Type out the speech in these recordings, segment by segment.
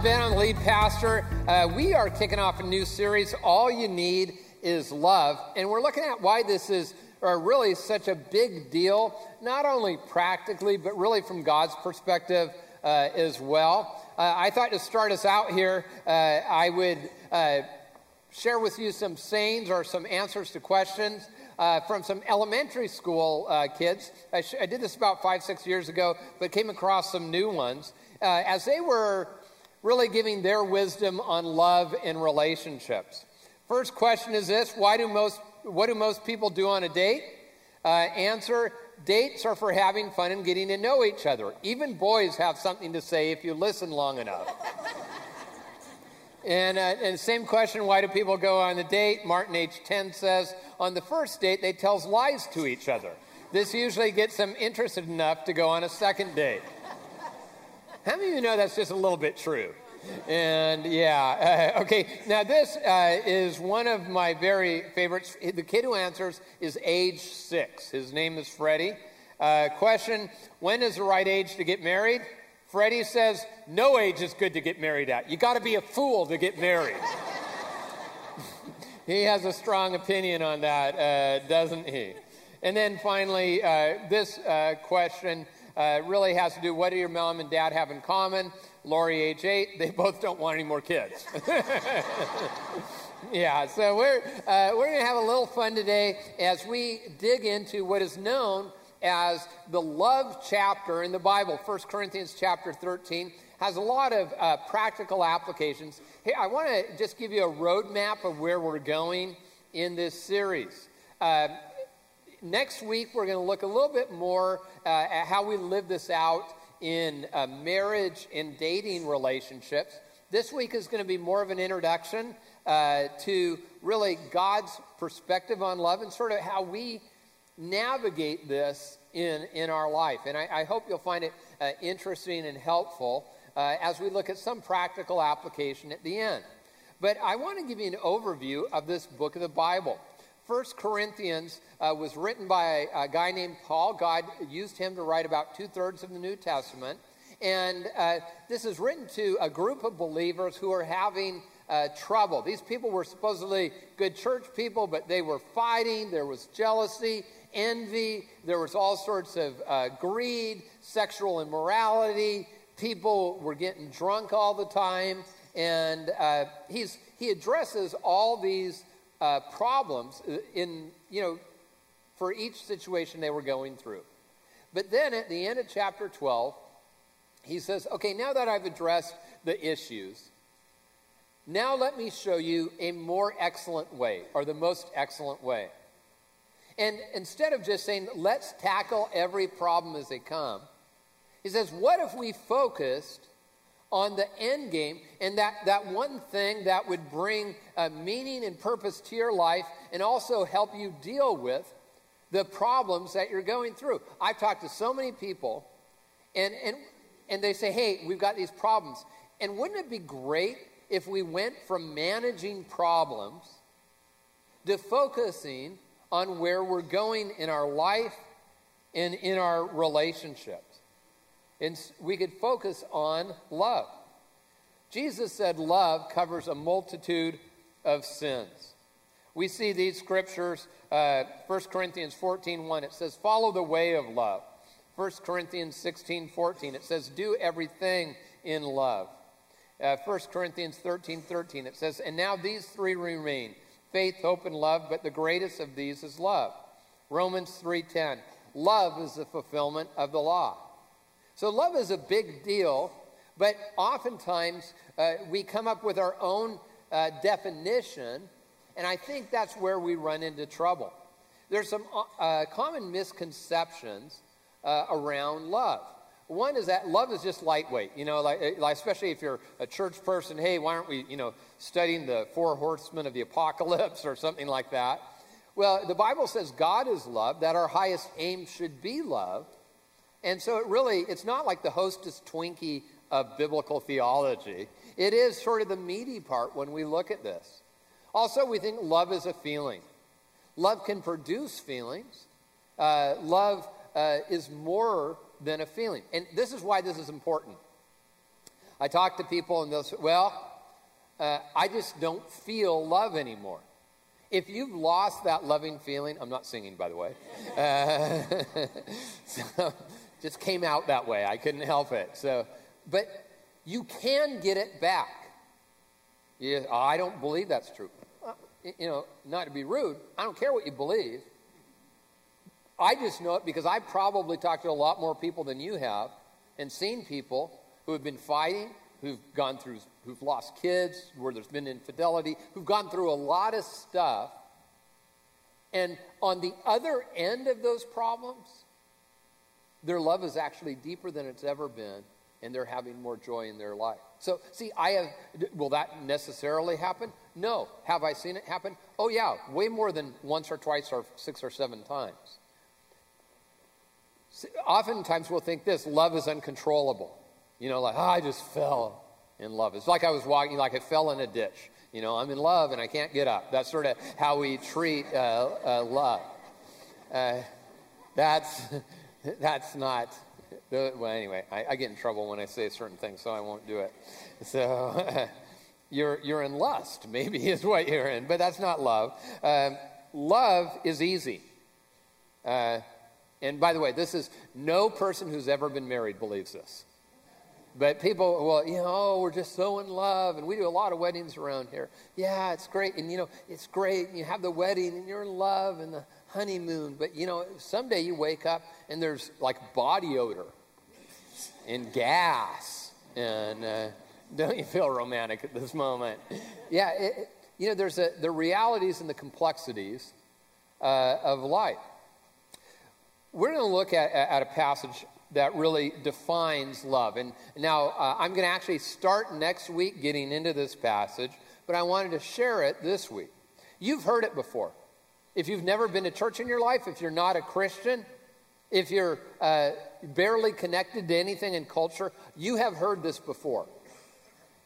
Well, I'm Ben, I'm the lead pastor. Uh, we are kicking off a new series, All You Need is Love. And we're looking at why this is uh, really such a big deal, not only practically, but really from God's perspective uh, as well. Uh, I thought to start us out here, uh, I would uh, share with you some sayings or some answers to questions. Uh, from some elementary school uh, kids. I, sh- I, did this about five, six years ago, but came across some new ones. Uh, as they were really giving their wisdom on love and relationships. First question is this Why do most, what do most people do on a date? answer dates are for having fun and getting to know each other. Even boys have something to say if you listen long enough. and, uh, and same question, why do people go on the date? Martin H. 10 says, on the first date, they tell lies to each other. This usually gets them interested enough to go on a second date. How many of you know that's just a little bit true? And yeah, uh, okay. Now, this uh, is one of my very favorites. The kid who answers is age six. His name is Freddie. Uh, question When is the right age to get married? Freddie says, No age is good to get married at. You got to be a fool to get married. he has a strong opinion on that, uh, doesn't he? And then finally, uh, this uh, question really has to do what do your mom and dad have in common? Lori, age eight, they both don't want any more kids. yeah, so we're, uh, we're going to have a little fun today as we dig into what is known as the love chapter in the Bible. 1 Corinthians chapter 13 has a lot of uh, practical applications. Hey, I want to just give you a roadmap of where we're going in this series. Uh, next week, we're going to look a little bit more uh, at how we live this out in uh, marriage and dating relationships. This week is going to be more of an introduction uh, to really God's perspective on love and sort of how we navigate this in, in our life. And I, I hope you'll find it uh, interesting and helpful uh, as we look at some practical application at the end. But I want to give you an overview of this book of the Bible. First Corinthians uh, was written by a, a, guy named Paul. God used him to write about two thirds of the New Testament. And uh, this is written to a group of believers who are having uh, trouble. These people were supposedly good church people, but they were fighting. There was jealousy, envy, there was all sorts of uh, greed, sexual immorality. People were getting drunk all the time. And uh, he's, he addresses all these uh, problems in, you know, for each situation they were going through. But then at the end of chapter 12, he says, okay, now that I've addressed the issues, now let me show you a more excellent way, or the most excellent way. And instead of just saying, let's tackle every problem as they come, he says, what if we focused on the end game and that, that one thing that would bring a meaning and purpose to your life and also help you deal with the problems that you're going through. I've talked to so many people and, and, and they say, hey, we've got these problems. And wouldn't it be great if we went from managing problems to focusing on where we're going in our life and in our relationships? And we could focus on love. Jesus said love covers a multitude of sins. We see these scriptures, uh, 1 Corinthians 14 1, it says, Follow the way of love. 1 Corinthians 16 14, it says, Do everything in love. Uh, 1 Corinthians 13 13, it says, And now these three remain faith, hope, and love, but the greatest of these is love. Romans 3 10, love is the fulfillment of the law. So, love is a big deal, but oftentimes uh, we come up with our own uh, definition, and I think that's where we run into trouble. There's some uh, uh common misconceptions uh, around love. One is that love is just lightweight, you know, like, like, especially if you're a church person. Hey, why aren't we, you know, studying the four horsemen of the apocalypse or something like that? Well, the Bible says God is love, that our highest aim should be love. And so it really, it's not like the hostess Twinkie of biblical theology. It is sort of the meaty part when we look at this. Also, we think love is a feeling. Love can produce feelings. Uh, love uh, is more than a feeling. And this is why this is important. I talk to people and they'll say, well, uh, I just don't feel love anymore. If you've lost that loving feeling, I'm not singing, by the way. Uh, so, just came out that way. I couldn't help it. So, but you can get it back. You, I don't believe that's true. Uh, well, you know, not to be rude, I don't care what you believe. I just know it because I've probably talked to a lot more people than you have and seen people who have been fighting, who've gone through, who've lost kids, where there's been infidelity, who've gone through a lot of stuff. And on the other end of those problems, their love is actually deeper than it's ever been, and they're having more joy in their life. So, see, I have, will that necessarily happen? No. Have I seen it happen? Oh, yeah, way more than once or twice or six or seven times. See, oftentimes we'll think this love is uncontrollable. You know, like, oh, I just fell in love. It's like I was walking, like I fell in a ditch. You know, I'm in love and I can't get up. That's sort of how we treat uh, uh, love. Uh, that's that's not. Well, anyway, I, I, get in trouble when I say certain things, so I won't do it. So you're you're in lust, maybe is what you're in, but that's not love. Um, love is easy. Uh, and by the way, this is no person who's ever been married believes this. But people, well, you know, oh, we're just so in love, and we do a lot of weddings around here. Yeah, it's great, and you know, it's great. And you have the wedding, and you're in love, and the honeymoon. But you know, someday you wake up, and there's like body odor, and gas, and uh, don't you feel romantic at this moment? Yeah, it, you know, there's a, the realities and the complexities uh, of life. We're going to look at, at a passage that really defines love. And now uh, I'm going to actually start next week getting into this passage, but I wanted to share it this week. You've heard it before. If you've never been to church in your life, if you're not a Christian, if you're uh, barely connected to anything in culture, you have heard this before.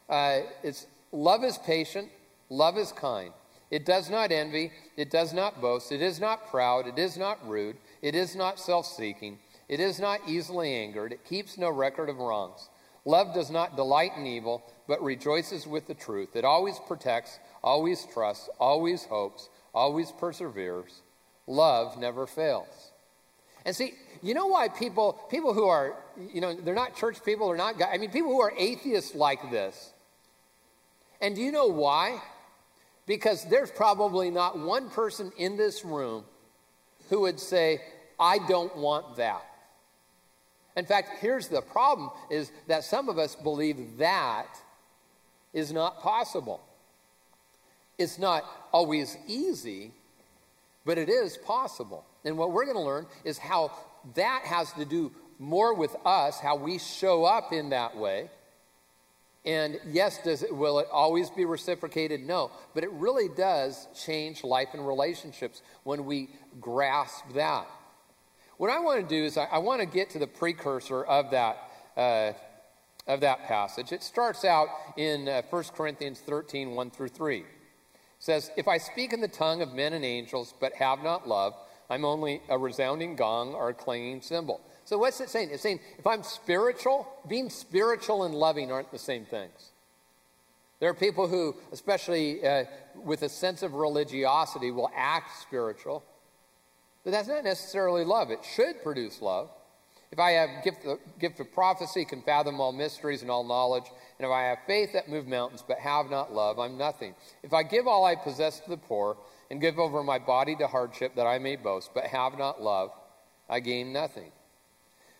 Uh, it's love is patient, love is kind. It does not envy, it does not boast, it is not proud, it is not rude, it is not self seeking. It is not easily angered. It keeps no record of wrongs. Love does not delight in evil, but rejoices with the truth. It always protects, always trusts, always hopes, always perseveres. Love never fails. And see, you know why people people who are, you know, they're not church people, they're not I mean people who are atheists like this. And do you know why? Because there's probably not one person in this room who would say, I don't want that. In fact, here's the problem is that some of us believe that is not possible. It's not always easy, but it is possible. And what we're going to learn is how that has to do more with us, how we show up in that way. And yes, does it, will it always be reciprocated? No. But it really does change life and relationships when we grasp that. What I want to do is I, I want to get to the precursor of that, uh, of that passage. It starts out in uh, 1 Corinthians 13, 1 through 3. Says, If I speak in the tongue of men and angels, but have not love, I'm only a resounding gong or a clanging cymbal. So what's it saying? It's saying if I'm spiritual, being spiritual and loving aren't the same things. There are people who, especially uh, with a sense of religiosity, will act spiritual, but that's not necessarily love. It should produce love. If I have gift, uh, gift of prophecy, can fathom all mysteries and all knowledge, and if I have faith that move mountains but have not love, I'm nothing. If I give all I possess to the poor and give over my body to hardship that I may boast, but have not love, I gain nothing.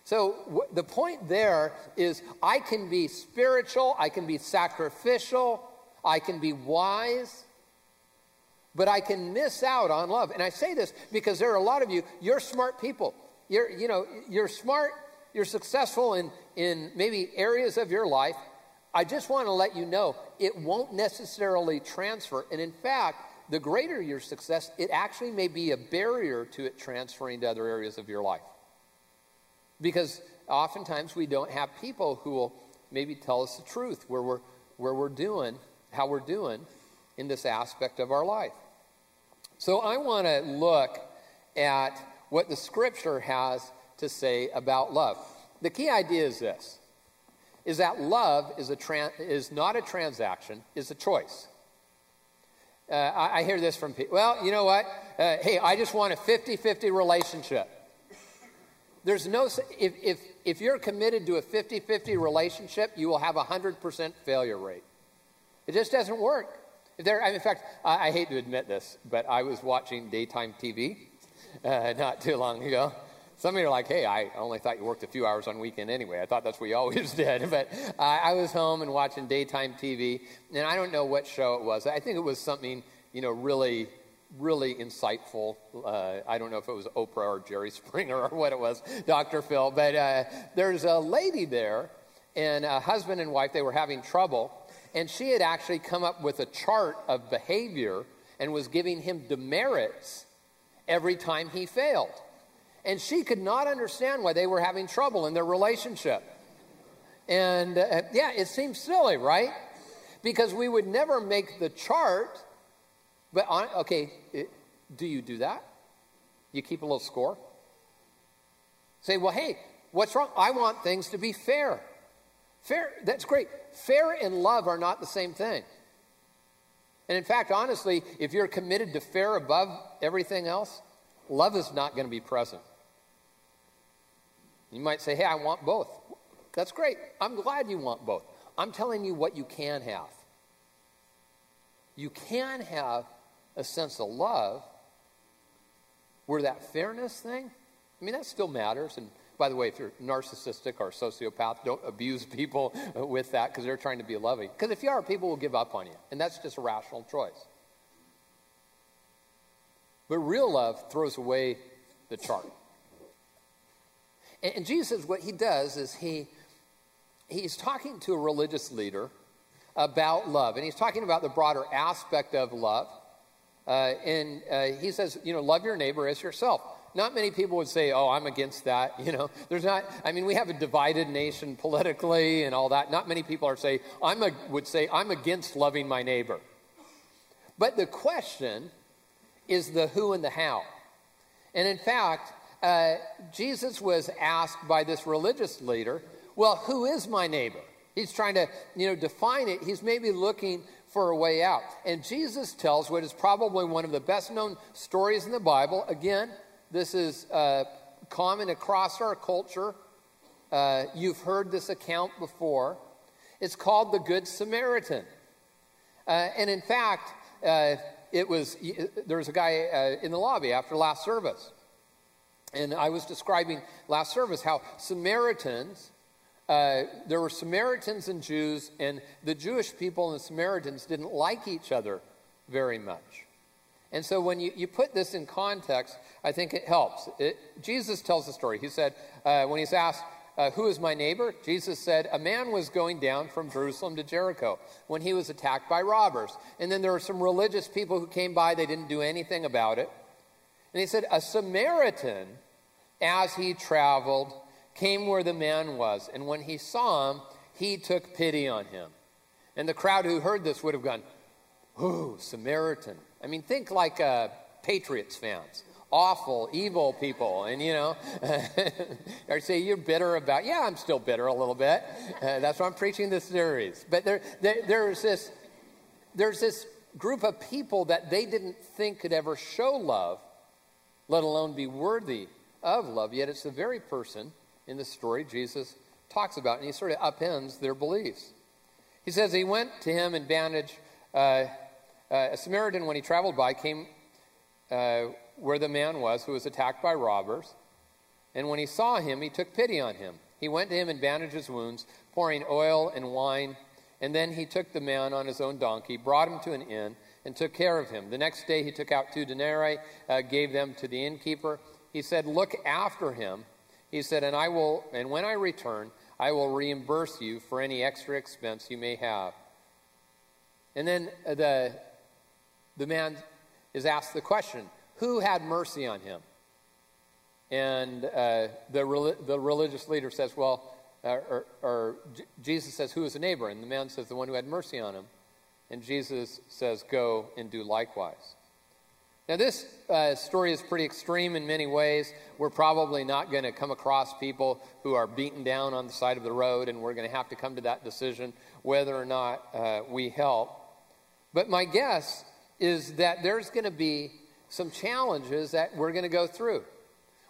So the point there is I can be spiritual, I can be sacrificial, I can be wise, but I can miss out on love. And I say this because there are a lot of you, you're smart people. You're, you know, you're smart you're successful in, in maybe areas of your life, I just want to let you know it won't necessarily transfer. And in fact, the greater your success, it actually may be a barrier to it transferring to other areas of your life. Because oftentimes we don't have people who will maybe tell us the truth where we're, where we're doing, how we're doing in this aspect of our life. So I want to look at what the scripture has to say about love. The key idea is this is that love is, a is not a transaction, is a choice. Uh, I, I, hear this from people. Well, you know what? Uh, hey, I just want a 50 50 relationship. There's no, if, if, if you're committed to a 50 50 relationship, you will have a 100% failure rate. It just doesn't work. There, in fact, I, I, hate to admit this, but I was watching daytime TV uh, not too long ago. Some of you are like, hey, I only thought you worked a few hours on weekend anyway. I thought that's what you always did. But uh, I was home and watching daytime TV, and I don't know what show it was. I think it was something, you know, really, really insightful. Uh, I don't know if it was Oprah or Jerry Springer or what it was, Dr. Phil. But uh, there's a lady there, and a husband and wife, they were having trouble. And she had actually come up with a chart of behavior and was giving him demerits every time he failed. And she could not understand why they were having trouble in their relationship. And uh, yeah, it seems silly, right? Because we would never make the chart. But, on, okay, it, do you do that? You keep a little score? Say, well, hey, what's wrong? I want things to be fair. Fair, that's great. Fair and love are not the same thing. And in fact, honestly, if you're committed to fair above everything else, love is not going to be present. You might say, hey, I want both. That's great. I'm glad you want both. I'm telling you what you can have. You can have a sense of love where that fairness thing, I mean, that still matters. And by the way, if you're narcissistic or sociopath, don't abuse people with that because they're trying to be loving. Because if you are, people will give up on you. And that's just a rational choice. But real love throws away the chart. And, Jesus, what he does is he, he's talking to a religious leader about love. And he's talking about the broader aspect of love. Uh, and uh, he says, you know, love your neighbor as yourself. Not many people would say, oh, I'm against that. You know, there's not, I mean, we have a divided nation politically and all that. Not many people are say, I'm a, would say, I'm against loving my neighbor. But the question is the who and the how. And in fact, uh, Jesus was asked by this religious leader, Well, who is my neighbor? He's trying to, you know, define it. He's maybe looking for a way out. And Jesus tells what is probably one of the best known stories in the Bible. Again, this is uh, common across our culture. Uh, you've heard this account before. It's called the Good Samaritan. Uh, and in fact, uh, it was there was a guy uh, in the lobby after last service and I was describing last service how Samaritans, uh, there were Samaritans and Jews, and the Jewish people and the Samaritans didn't like each other very much. And so when you, you put this in context, I think it helps. It, Jesus tells the story. He said, uh, when he's asked, uh, Who is my neighbor? Jesus said, A man was going down from Jerusalem to Jericho when he was attacked by robbers. And then there were some religious people who came by, they didn't do anything about it. And he said, A Samaritan as he traveled, came where the man was. And when he saw him, he took pity on him. And the crowd who heard this would have gone, Ooh, Samaritan. I mean, think like uh, Patriots fans. Awful, evil people. And, you know, or say you're bitter about, yeah, I'm still bitter a little bit. Uh, that's why I'm preaching this series. But there, there, there's, this, there's this group of people that they didn't think could ever show love, let alone be worthy of love, yet it's the very person in the story Jesus talks about, and he sort of upends their beliefs. He says he went to him and bandaged. Uh, uh, a Samaritan, when he traveled by, came uh, where the man was who was attacked by robbers. And when he saw him, he took pity on him. He went to him and bandaged his wounds, pouring oil and wine. And then he took the man on his own donkey, brought him to an inn, and took care of him. The next day he took out two denarii, uh, gave them to the innkeeper he said, Look after him, He said, And I will, and when I return, I will reimburse you for any extra expense you may have. And then uh, the, the man is asked the question Who had mercy on him? And uh, the, the religious leader says, Well, uh, or, or Jesus says, Who is a neighbor? And the man says, The one who had mercy on him. And Jesus says, Go and do likewise. Now, this uh, story is pretty extreme in many ways. We're probably not going to come across people who are beaten down on the side of the road, and we're going to have to come to that decision whether or not uh, we help. But my guess is that there's going to be some challenges that we're going to go through.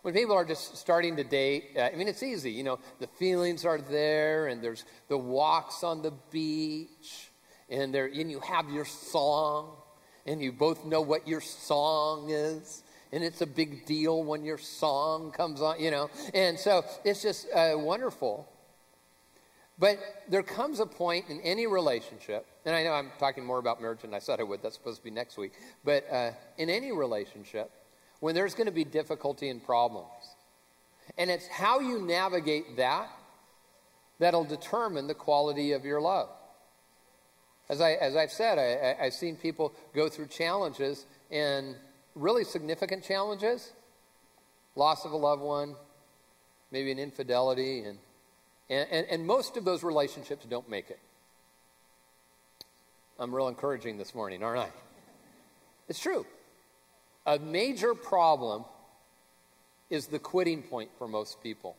When people are just starting to date, uh, I mean, it's easy. You know, the feelings are there, and there's the walks on the beach, and, there, and you have your song and you both know what your song is and it's a big deal when your song comes on, you know. And so it's just uh, wonderful. But there comes a point in any relationship, and I know I'm talking more about marriage than I said I would, that's supposed to be next week, but uh, in any relationship, when there's going to be difficulty and problems. And it's how you navigate that that'll determine the quality of your love. As, I, as I've said, I, I, I've seen people go through challenges and really significant challenges loss of a loved one, maybe an infidelity, and, and, and, and most of those relationships don't make it. I'm real encouraging this morning, aren't I? It's true. A major problem is the quitting point for most people.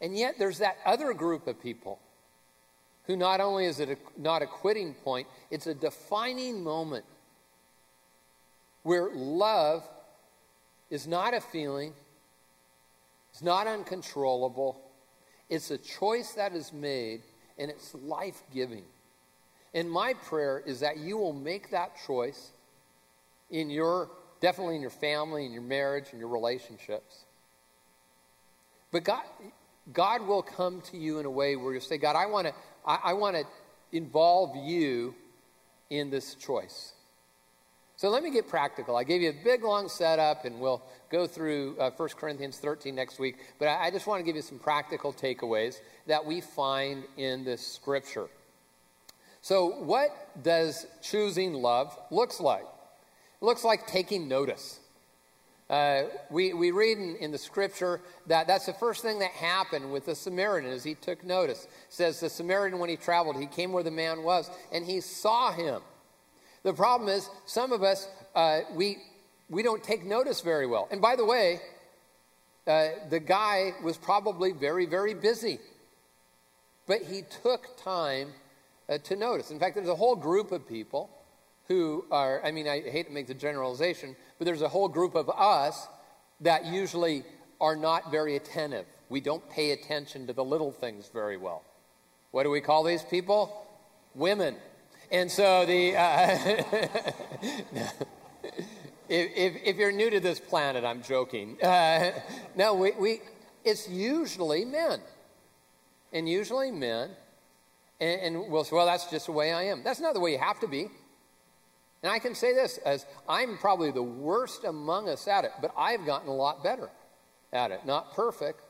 And yet, there's that other group of people who not only is it a, not a quitting point, it's a defining moment where love is not a feeling, it's not uncontrollable, it's a choice that is made, and it's life giving. And my prayer is that you will make that choice in your, definitely in your family, in your marriage, in your relationships. But God, God will come to you in a way where you'll say, God, I want to I, I want to involve you in this choice. So let me get practical. I gave you a big long setup, and we'll go through uh, 1 Corinthians 13 next week. But I, I just want to give you some practical takeaways that we find in this scripture. So, what does choosing love looks like? It looks like taking notice. Uh, we, we read in, in, the scripture that that's the first thing that happened with the Samaritan as he took notice. It says the Samaritan, when he traveled, he came where the man was and he saw him. The problem is, some of us, uh, we, we don't take notice very well. And by the way, uh, the guy was probably very, very busy. But he took time uh, to notice. In fact, there's a whole group of people who are, I mean, I hate to make the generalization, but there's a whole group of us that usually are not very attentive. We don't pay attention to the little things very well. What do we call these people? Women. And so the. Uh, if, if, if, you're new to this planet, I'm joking. Uh, no, we, we, it's usually men. And usually men. And, and we'll say, well, that's just the way I am. That's not the way you have to be. And I can say this as I'm probably the worst among us at it, but I've gotten a lot better at it. Not perfect.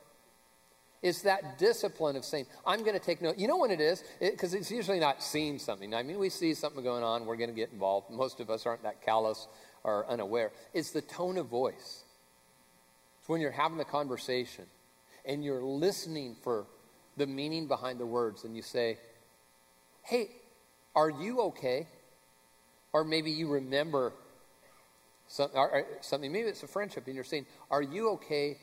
It's that discipline of saying, I'm going to take note. You know what it is? Because it, it's usually not seeing something. I mean, we see something going on, we're going to get involved. Most of us aren't that callous or unaware. It's the tone of voice. It's when you're having the conversation and you're listening for the meaning behind the words and you say, Hey, are you okay? Or maybe you remember something. Maybe it's a friendship, and you're saying, Are you okay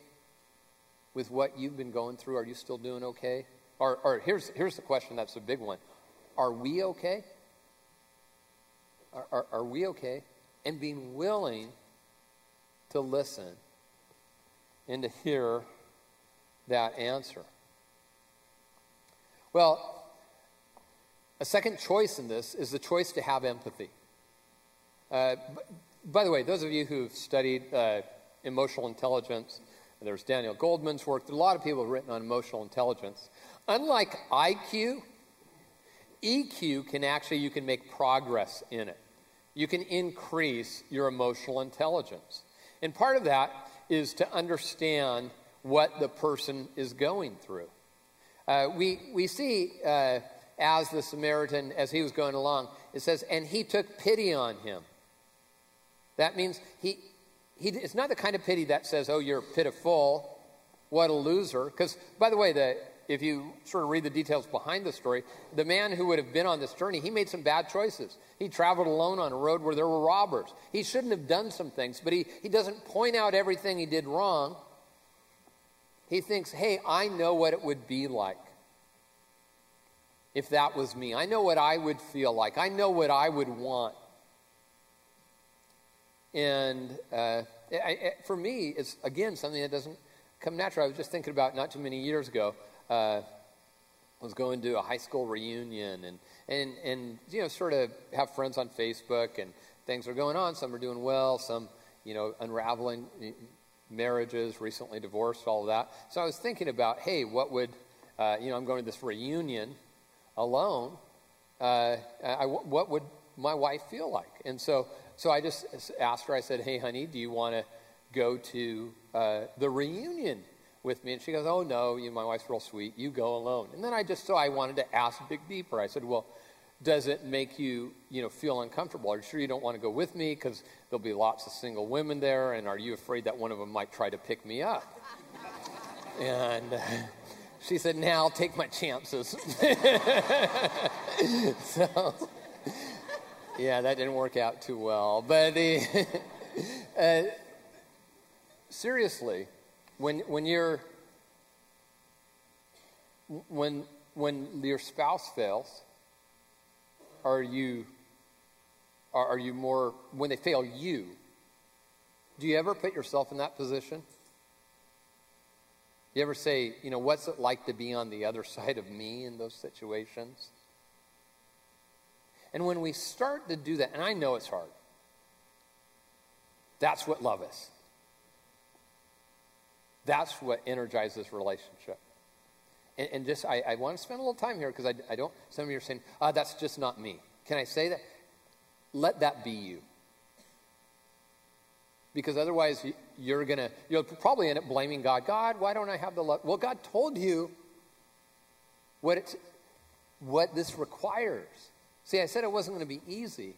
with what you've been going through? Are you still doing okay? Or, or here's, here's the question that's a big one Are we okay? Are, are, are we okay? And being willing to listen and to hear that answer. Well, a second choice in this is the choice to have empathy. Uh, by the way, those of you who've studied uh, emotional intelligence, there's Daniel Goleman's work. A lot of people who've written on emotional intelligence. Unlike IQ, EQ can actually, you can make progress in it. You can increase your emotional intelligence. And part of that is to understand what the person is going through. Uh, we, we see uh, as the Samaritan, as he was going along, it says, and he took pity on him. That means he, he, it's not the kind of pity that says, oh, you're pitiful, what a loser. Because, by the way, the, if you sort of read the details behind the story, the man who would have been on this journey, he made some bad choices. He traveled alone on a road where there were robbers. He shouldn't have done some things, but he, he doesn't point out everything he did wrong. He thinks, hey, I know what it would be like if that was me. I know what I would feel like. I know what I would want. And uh, for me, it's again something that doesn't come natural. I was just thinking about not too many years ago. Uh, I was going to a high school reunion and, and, and, you know, sort of have friends on Facebook and things are going on. Some are doing well, some, you know, unraveling marriages, recently divorced, all of that. So I was thinking about, hey, what would, uh, you know, I'm going to this reunion alone. Uh, I, what would my wife feel like? And so, so I just asked her, I said, hey, honey, do you want to go to uh, the reunion with me? And she goes, oh, no, you, my wife's real sweet. You go alone. And then I just, so I wanted to ask big deeper. I said, well, does it make you, you know, feel uncomfortable? Are you sure you don't want to go with me? Because there'll be lots of single women there. And are you afraid that one of them might try to pick me up? and she said, now I'll take my chances. so, yeah, that didn't work out too well. But uh, seriously, when, when you're when when your spouse fails are you are you more when they fail you do you ever put yourself in that position you ever say you know what's it like to be on the other side of me in those situations and when we start to do that and i know it's hard that's what love is that's what energizes relationship. And, and just, I, I, want to spend a little time here because I, I, don't, some of you are saying, ah, that's just not me. Can I say that? Let that be you. Because otherwise, you're going to, you'll probably end up blaming God. God, why don't I have the love? Well, God told you what, it's, what this requires. See, I said it wasn't going to be easy.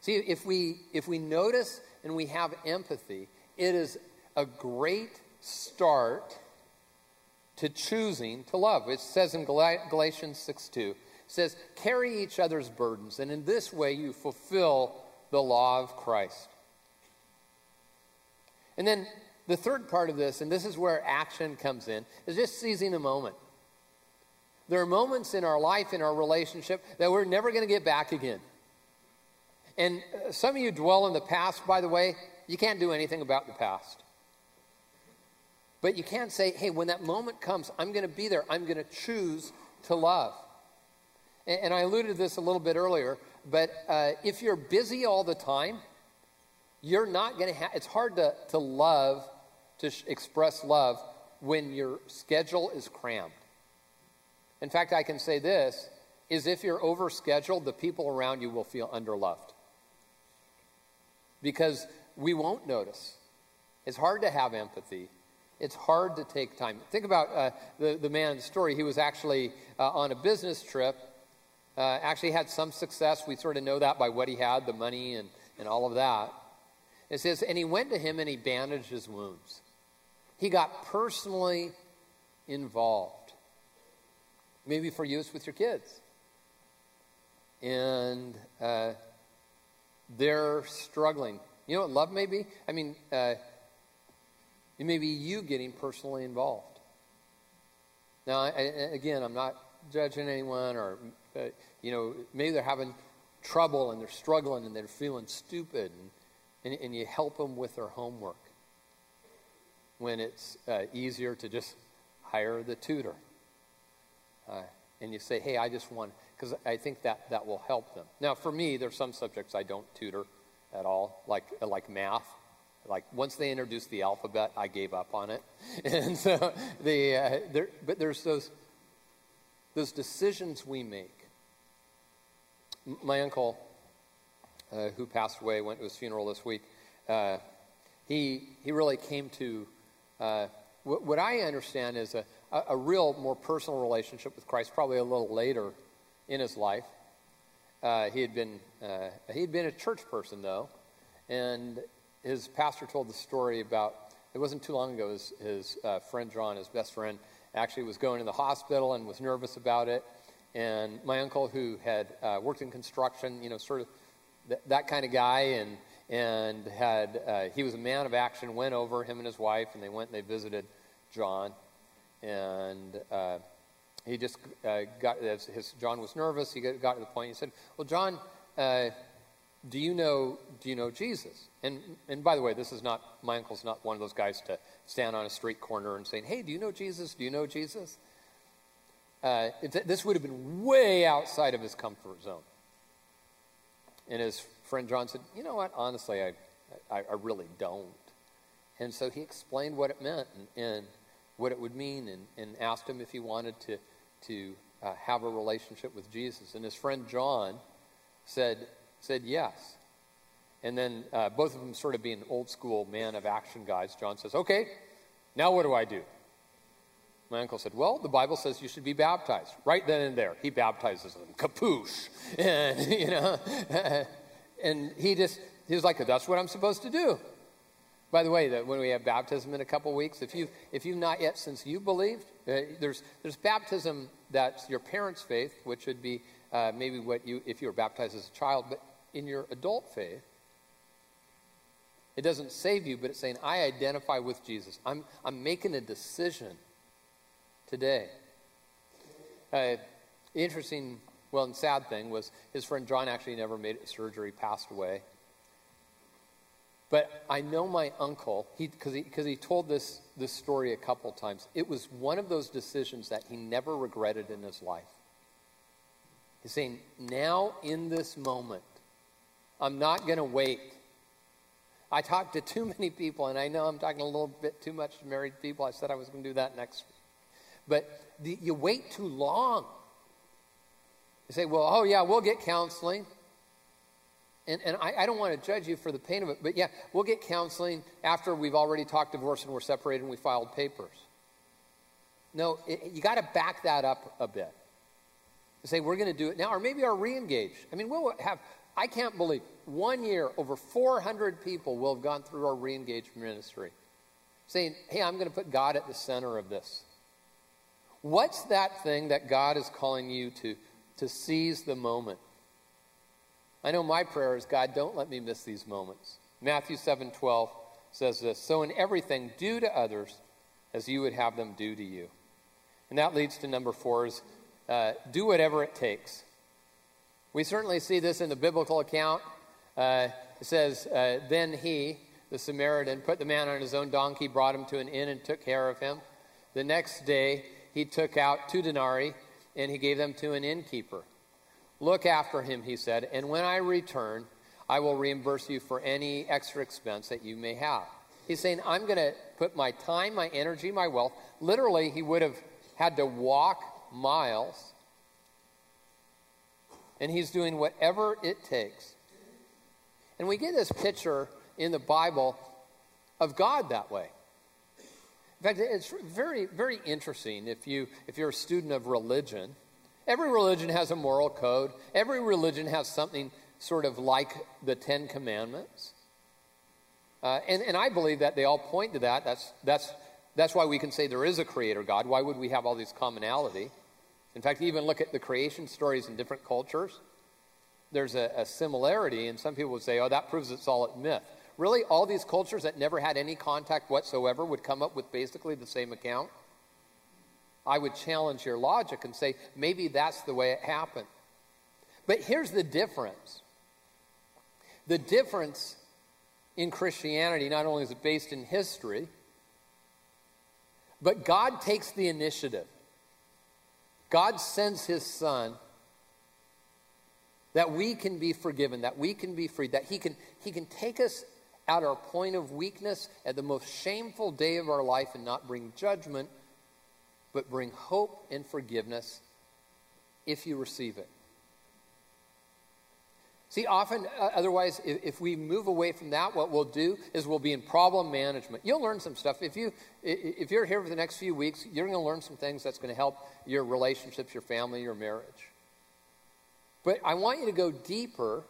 See, if we, if we notice and we have empathy, it is a great start to choosing to love. It says in Galatians 6 2, it says, Carry each other's burdens, and in this way you fulfill the law of Christ. And then the third part of this, and this is where action comes in, is just seizing a moment. There are moments in our life, in our relationship, that we're never going to get back again. And uh, some of you dwell in the past, by the way. You can't do anything about the past. But you can't say, hey, when that moment comes, I'm going to be there. I'm going to choose to love. And, I alluded to this a little bit earlier, but uh, if you're busy all the time, you're not going to have, it's hard to, to love, to sh- express love when your schedule is crammed. In fact, I can say this is if you're overscheduled, the people around you will feel underloved. Because we won't notice. It's hard to have empathy it's hard to take time. Think about uh, the, the man in the story. He was actually uh, on a business trip, uh, actually had some success. We sort of know that by what he had, the money and, and all of that. It says, and he went to him and he bandaged his wounds. He got personally involved. Maybe for use with your kids. And uh, they're struggling. You know what love may be? I mean, uh, it may be you getting personally involved. Now, I, again, I'm not judging anyone, or, you know, maybe they're having trouble and they're struggling and they're feeling stupid, and, and, and you help them with their homework when it's uh, easier to just hire the tutor. Uh, and you say, hey, I just want, because I think that, that will help them. Now, for me, there's some subjects I don't tutor at all, like, like math. Like once they introduced the alphabet, I gave up on it. And so the uh, there, but there's those those decisions we make. My uncle, uh, who passed away, went to his funeral this week. Uh, he he really came to uh, what, what, I understand is a, a, a, real, more personal relationship with Christ, probably a little later in his life. Uh, he had been uh, he had been a church person though, and his pastor told the story about it wasn't too long ago. His, his uh, friend John, his best friend, actually was going to the hospital and was nervous about it. And my uncle, who had uh, worked in construction, you know, sort of th- that kind of guy, and and had uh, he was a man of action. Went over him and his wife, and they went and they visited John, and uh, he just uh, got his, John was nervous. He got, got, to the point. He said, "Well, John, uh, do you know do you know Jesus?" And and by the way, this is not my uncle's not one of those guys to stand on a street corner and saying, "Hey, do you know Jesus? Do you know Jesus?" Uh, this would have been way outside of his comfort zone. And his friend John said, You know what? Honestly, I, I, I really don't. And so he explained what it meant and, and what it would mean and, and, asked him if he wanted to, to uh, have a relationship with Jesus. And his friend John said, said yes. And then uh, both of them sort of being old school man of action guys, John says, Okay, now what do I do? My uncle said, Well, the Bible says you should be baptized. Right then and there, he baptizes them. Kapoosh. And, you know, and he just, he was like, That's what I'm supposed to do. By the way, that when we have baptism in a couple weeks, if you've, if you've not yet since you believed, uh, there's there's baptism that's your parents' faith, which would be uh, maybe what you if you were baptized as a child, but in your adult faith, it doesn't save you, but it's saying I identify with Jesus. I'm I'm making a decision today. Uh, interesting, well, and sad thing was his friend John actually never made it surgery, passed away. But I know my uncle, because he, he, he told this, this story a couple times. It was one of those decisions that he never regretted in his life. He's saying, now in this moment, I'm not going to wait. I talked to too many people, and I know I'm talking a little bit too much to married people. I said I was going to do that next week. But the, you wait too long. You say, well, oh, yeah, we'll get counseling. And, and I, I, don't want to judge you for the pain of it, but yeah, we'll get counseling after we've already talked divorce and we're separated and we filed papers. No, it, you got to back that up a bit. You say, we're going to do it now, or maybe our re engage. I mean, we'll have, I can't believe, one year, over 400 people will have gone through our re engage ministry saying, hey, I'm going to put God at the center of this. What's that thing that God is calling you to, to seize the moment? I know my prayer is, God, don't let me miss these moments. Matthew 7 12 says this So in everything, do to others as you would have them do to you. And that leads to number four is uh, do whatever it takes. We certainly see this in the biblical account. Uh, it says, uh, Then he, the Samaritan, put the man on his own donkey, brought him to an inn, and took care of him. The next day, he took out two denarii and he gave them to an innkeeper. Look after him, he said, and when I return, I will reimburse you for any extra expense that you may have. He's saying, I'm going to put my time, my energy, my wealth. Literally, he would have had to walk miles. And he's doing whatever it takes. And we get this picture in the Bible of God that way. Fact, it's very, very interesting if, you, if you're a student of religion. Every religion has a moral code, every religion has something sort of like the Ten Commandments. Uh, and, and I believe that they all point to that. That's, that's, that's why we can say there is a creator God. Why would we have all these commonality? In fact, even look at the creation stories in different cultures. There's a, a similarity, and some people would say, oh, that proves it's all a myth. Really, all these cultures that never had any contact whatsoever would come up with basically the same account? I would challenge your logic and say, maybe that's the way it happened. But here's the difference the difference in Christianity not only is it based in history, but God takes the initiative. God sends his son that we can be forgiven, that we can be free, that he can, he can take us at our point of weakness at the most shameful day of our life and not bring judgment, but bring hope and forgiveness if you receive it. See, often, uh, otherwise, if, if, we move away from that, what we'll do is we'll be in problem management. You'll learn some stuff. If, you, if you're here for the next few weeks, you're going to learn some things that's going to help your relationships, your family, your marriage. But I want you to go deeper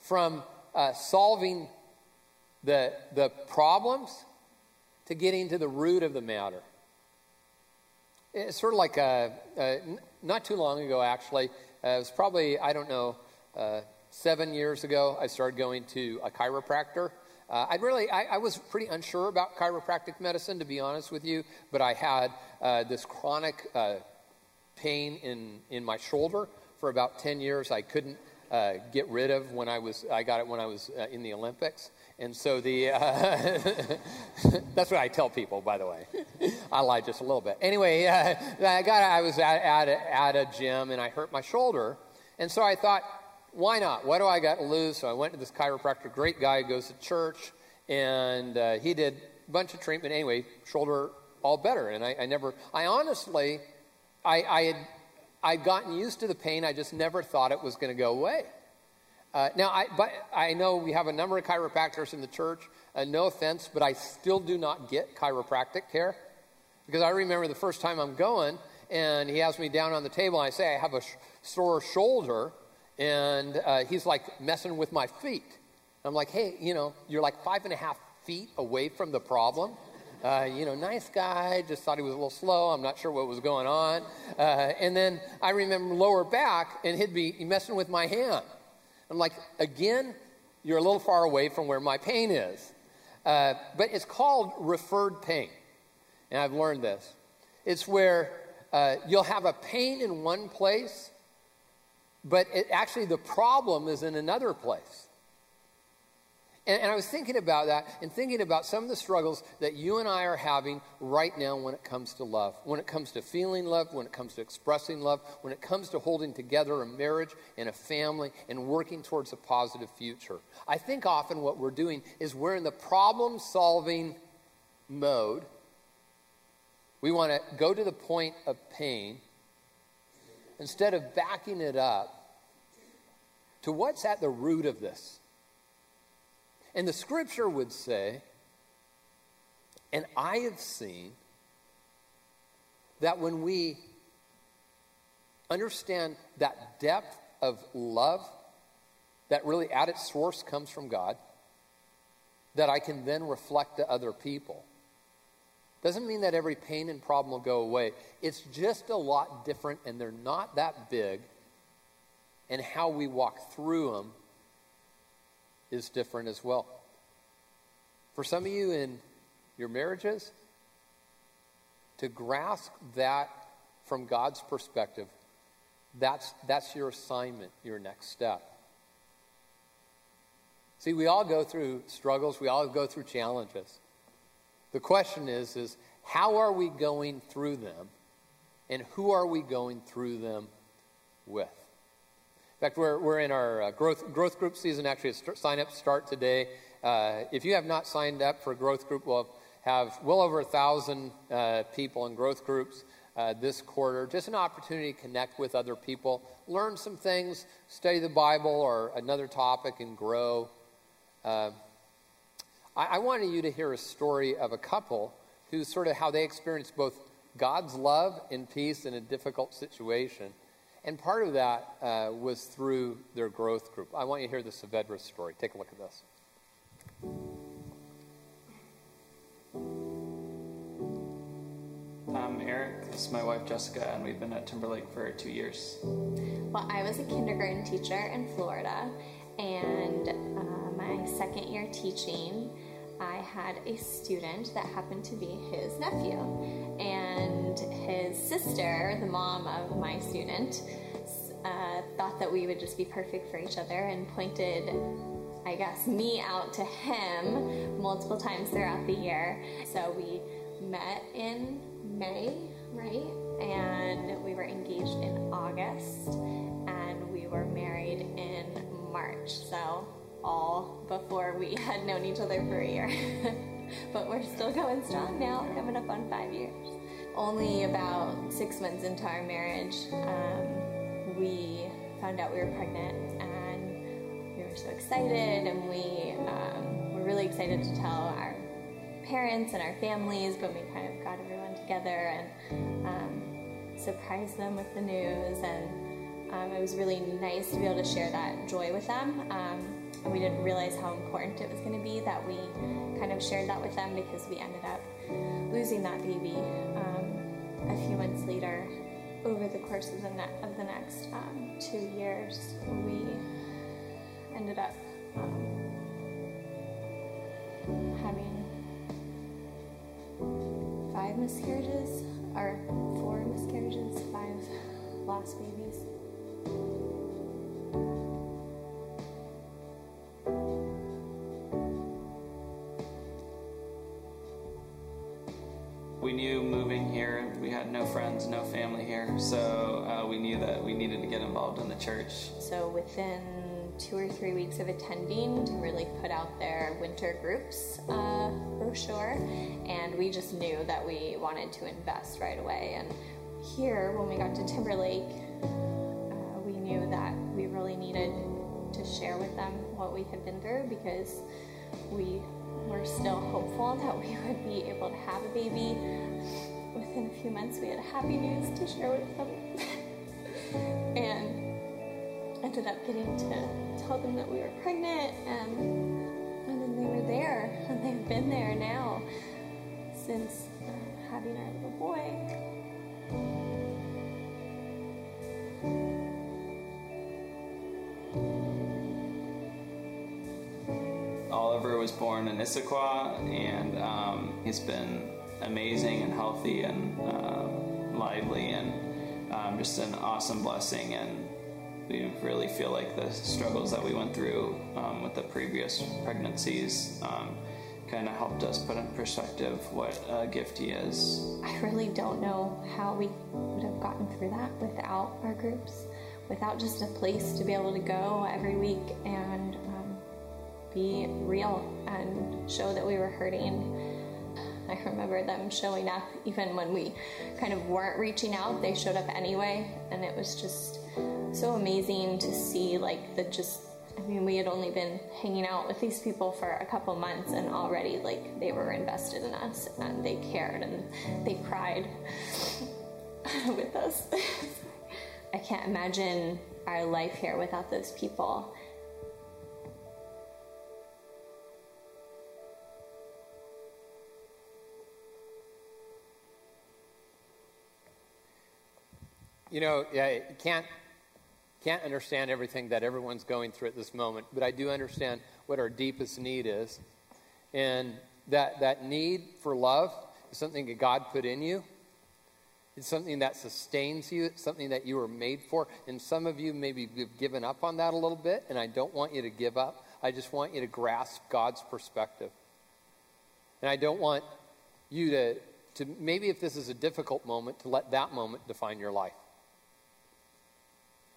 from uh, solving the, the problems to getting to the root of the matter. It's sort of like a, a, not too long ago, actually. Uh, it was probably, I don't know, uh, seven years ago, I started going to a chiropractor. Uh, I really, I, I, was pretty unsure about chiropractic medicine, to be honest with you, but I had uh, this chronic uh, pain in, in my shoulder for about 10 years. I couldn't uh, get rid of when I was, I got it when I was uh, in the Olympics. And so the, uh, that's what I tell people, by the way. I lied just a little bit. Anyway, uh, I got, I was at, at, a, at a gym and I hurt my shoulder. And so I thought, why not? What do I got to lose? So I went to this chiropractor, great guy, goes to church, and uh, he did a bunch of treatment. Anyway, shoulder all better. And I, I never, I honestly, I, I had, I'd gotten used to the pain. I just never thought it was going to go away. Uh, now, I, but I know we have a number of chiropractors in the church. Uh, no offense, but I still do not get chiropractic care because I remember the first time I'm going, and he has me down on the table, and I say I have a sh- sore shoulder, and uh, he's like messing with my feet. I'm like, hey, you know, you're like five and a half feet away from the problem. Uh, you know, nice guy, just thought he was a little slow. I'm not sure what was going on. Uh, and then I remember lower back, and he'd be messing with my hand. I'm like, again, you're a little far away from where my pain is. Uh, but it's called referred pain. And I've learned this. It's where uh, you'll have a pain in one place, but it, actually the problem is in another place. And, and, I was thinking about that and thinking about some of the struggles that you and I are having right now when it comes to love, when it comes to feeling love, when it comes to expressing love, when it comes to holding together a marriage and a family and working towards a positive future. I think often what we're doing is we're in the problem solving mode. We want to go to the point of pain instead of backing it up to what's at the root of this. And the scripture would say, and I have seen that when we understand that depth of love that really at its source comes from God, that I can then reflect to other people. Doesn't mean that every pain and problem will go away. It's just a lot different, and they're not that big. And how we walk through them is different as well. For some of you in your marriages, to grasp that from God's perspective, that's, that's your assignment, your next step. See, we all go through struggles, we all go through challenges. The question is, is how are we going through them and who are we going through them with? In fact, we're, we're in our uh, growth, growth group season. Actually, st- sign up start today. Uh, if you have not signed up for growth group, we'll have well over a thousand uh, people in growth groups uh, this quarter. Just an opportunity to connect with other people, learn some things, study the Bible or another topic, and grow. Uh, I, I wanted you to hear a story of a couple who sort of how they experienced both God's love and peace in a difficult situation. And part of that uh, was through their growth group. I want you to hear the Saavedra story. Take a look at this. I'm Eric. This is my wife Jessica, and we've been at Timberlake for two years. Well, I was a kindergarten teacher in Florida, and uh, my second year teaching, I had a student that happened to be his nephew. And his sister, the mom of my student, uh, thought that we would just be perfect for each other and pointed, I guess, me out to him multiple times throughout the year. So we met in May, right? And we were engaged in August, and we were married in March. So all before we had known each other for a year. but we're still going strong now, coming up on five years. Only about six months into our marriage, um, we found out we were pregnant, and we were so excited, and we um, we're really excited to tell our parents and our families. But we kind of got everyone together and um, surprised them with the news, and um, it was really nice to be able to share that joy with them. Um, and we didn't realize how important it was going to be that we kind of shared that with them because we ended up losing that baby um, a few months later over the course of the, ne- of the next um, two years, we ended up um, having five miscarriages, or four miscarriages, five lost babies. We knew moving here, we had no friends, no family here, so uh, we knew that we needed to get involved in the church. So within two or three weeks of attending, to really put out their winter groups uh, brochure, and we just knew that we wanted to invest right away. And here, when we got to Timberlake, uh, we knew that we really needed to share with them what we had been through because we were still hopeful that we would be able to have a baby. Within a few months, we had happy news to share with them. and ended up getting to tell them that we were pregnant, and, and then they were there, and they've been there now since uh, having our little boy. Was born in Issaquah, and um, he's been amazing and healthy and uh, lively and um, just an awesome blessing. And we really feel like the struggles that we went through um, with the previous pregnancies um, kind of helped us put in perspective what a gift he is. I really don't know how we would have gotten through that without our groups, without just a place to be able to go every week and um, be real and show that we were hurting. I remember them showing up even when we kind of weren't reaching out, they showed up anyway, and it was just so amazing to see like the just I mean, we had only been hanging out with these people for a couple months, and already, like, they were invested in us, and they cared, and they cried with us. I can't imagine our life here without those people. You know, I can't can't understand everything that everyone's going through at this moment, but I do understand what our deepest need is. And that, that need for love is something that God put in you. It's something that sustains you. It's something that you were made for. And some of you maybe have given up on that a little bit, and I don't want you to give up. I just want you to grasp God's perspective. And I don't want you to, to maybe if this is a difficult moment, to let that moment define your life.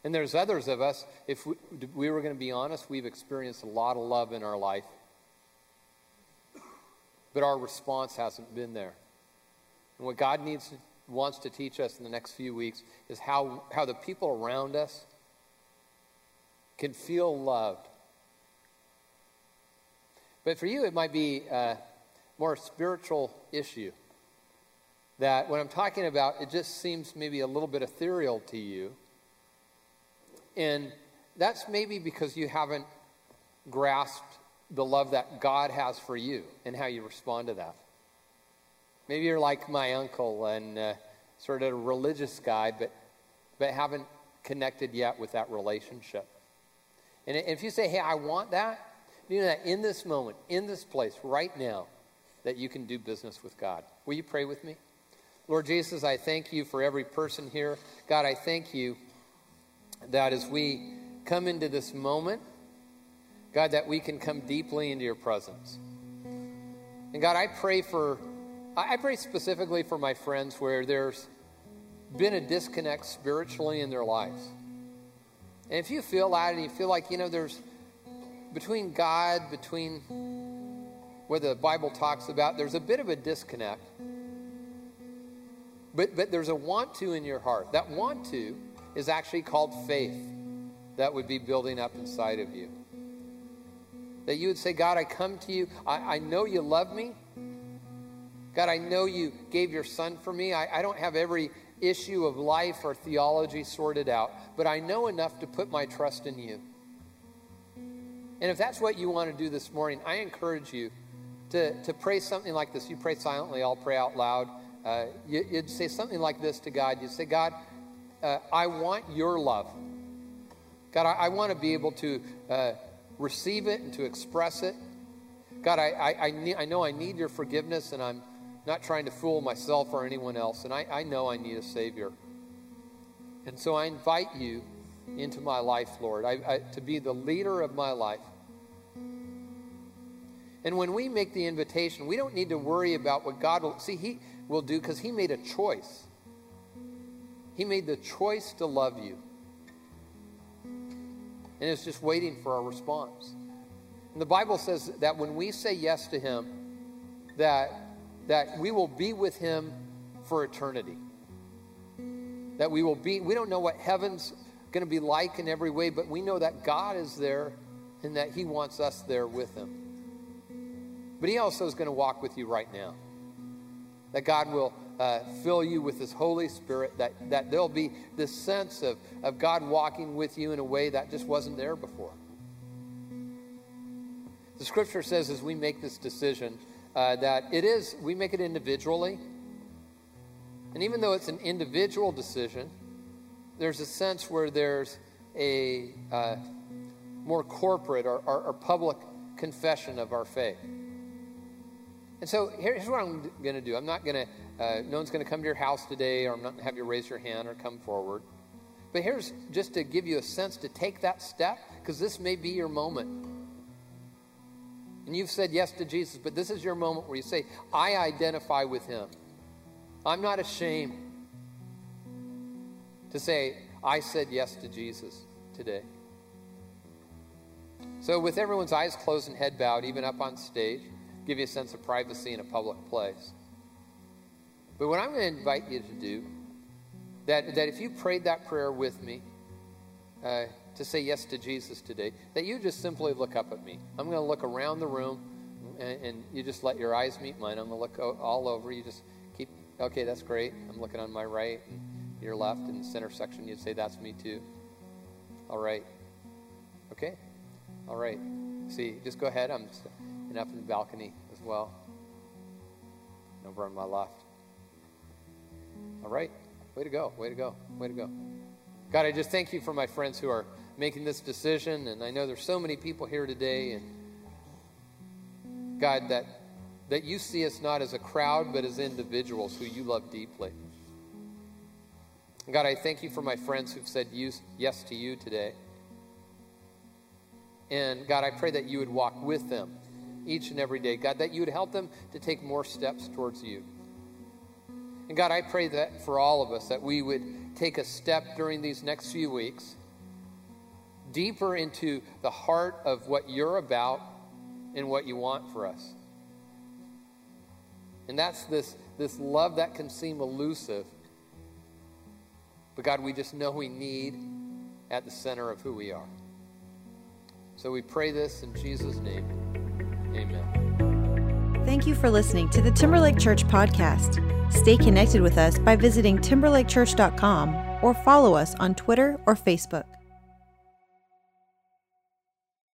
And there's others of us, if we, we were going to be honest, we've experienced a lot of love in our life. But our response hasn't been there. And what God needs wants to teach us in the next few weeks is how, how the people around us can feel loved. But for you, it might be a more spiritual issue. That when I'm talking about, it just seems maybe a little bit ethereal to you. And that's maybe because you haven't grasped the love that God has for you and how you respond to that. Maybe you're like my uncle and uh, sort of a religious guy, but, but haven't connected yet with that relationship. And if you say, hey, I want that, you know that in this moment, in this place, right now, that you can do business with God. Will you pray with me? Lord Jesus, I thank you for every person here. God, I thank you that as we come into this moment, God, that we can come deeply into your presence. And God, I pray for, I pray specifically for my friends where there's been a disconnect spiritually in their lives. And if you feel that and you feel like, you know, there's between God, between what the Bible talks about, there's a bit of a disconnect. But, but there's a want to in your heart. That want to is actually called faith that would be building up inside of you. That you would say, God, I come to you. I, I know you love me. God, I know you gave your son for me. I, I don't have every issue of life or theology sorted out, but I know enough to put my trust in you. And if that's what you want to do this morning, I encourage you to, to pray something like this. You pray silently, I'll pray out loud. Uh, you, would say something like this to God. You'd say, God, uh, I want your love. God, I, I want to be able to uh, receive it and to express it. God, I, I, I, I know I need your forgiveness, and I'm not trying to fool myself or anyone else. And I, I know I need a Savior. And so I invite you into my life, Lord, I, I, to be the leader of my life. And when we make the invitation, we don't need to worry about what God will see. He will do because He made a choice. He made the choice to love you. And it's just waiting for our response. And the Bible says that when we say yes to Him, that, that we will be with Him for eternity. That we will be, we don't know what heaven's going to be like in every way, but we know that God is there and that He wants us there with Him. But He also is going to walk with you right now. That God will uh, fill you with His Holy Spirit, that, that there'll be this sense of, of God walking with you in a way that just wasn't there before. The scripture says as we make this decision uh, that it is, we make it individually. And even though it's an individual decision, there's a sense where there's a uh, more corporate or, or, or public confession of our faith. And so here's what I'm going to do. I'm not going to uh, no one's going to come to your house today, or I'm not going to have you raise your hand or come forward. But here's just to give you a sense to take that step, because this may be your moment. And you've said yes to Jesus, but this is your moment where you say, I identify with him. I'm not ashamed to say, I said yes to Jesus today. So, with everyone's eyes closed and head bowed, even up on stage, give you a sense of privacy in a public place. But what I'm going to invite you to do, that, that if you prayed that prayer with me, uh, to say yes to Jesus today, that you just simply look up at me. I'm going to look around the room, and, and you just let your eyes meet mine. I'm going to look all over. You just keep, okay, that's great. I'm looking on my right and your left in the center section. You'd say, that's me too. All right. Okay. All right. See, just go ahead. I'm and up in the balcony as well. Over on my left. All right. Way to go. Way to go. Way to go. God, I just thank you for my friends who are making this decision. And I know there's so many people here today. And God, that, that you see us not as a crowd, but as individuals who you love deeply. God, I thank you for my friends who've said yes to you today. And God, I pray that you would walk with them each and every day. God, that you would help them to take more steps towards you. And God, I pray that for all of us, that we would take a step during these next few weeks deeper into the heart of what you're about and what you want for us. And that's this, this love that can seem elusive. But God, we just know we need at the center of who we are. So we pray this in Jesus' name. Amen. Thank you for listening to the Timberlake Church podcast. Stay connected with us by visiting timberlakechurch.com or follow us on Twitter or Facebook.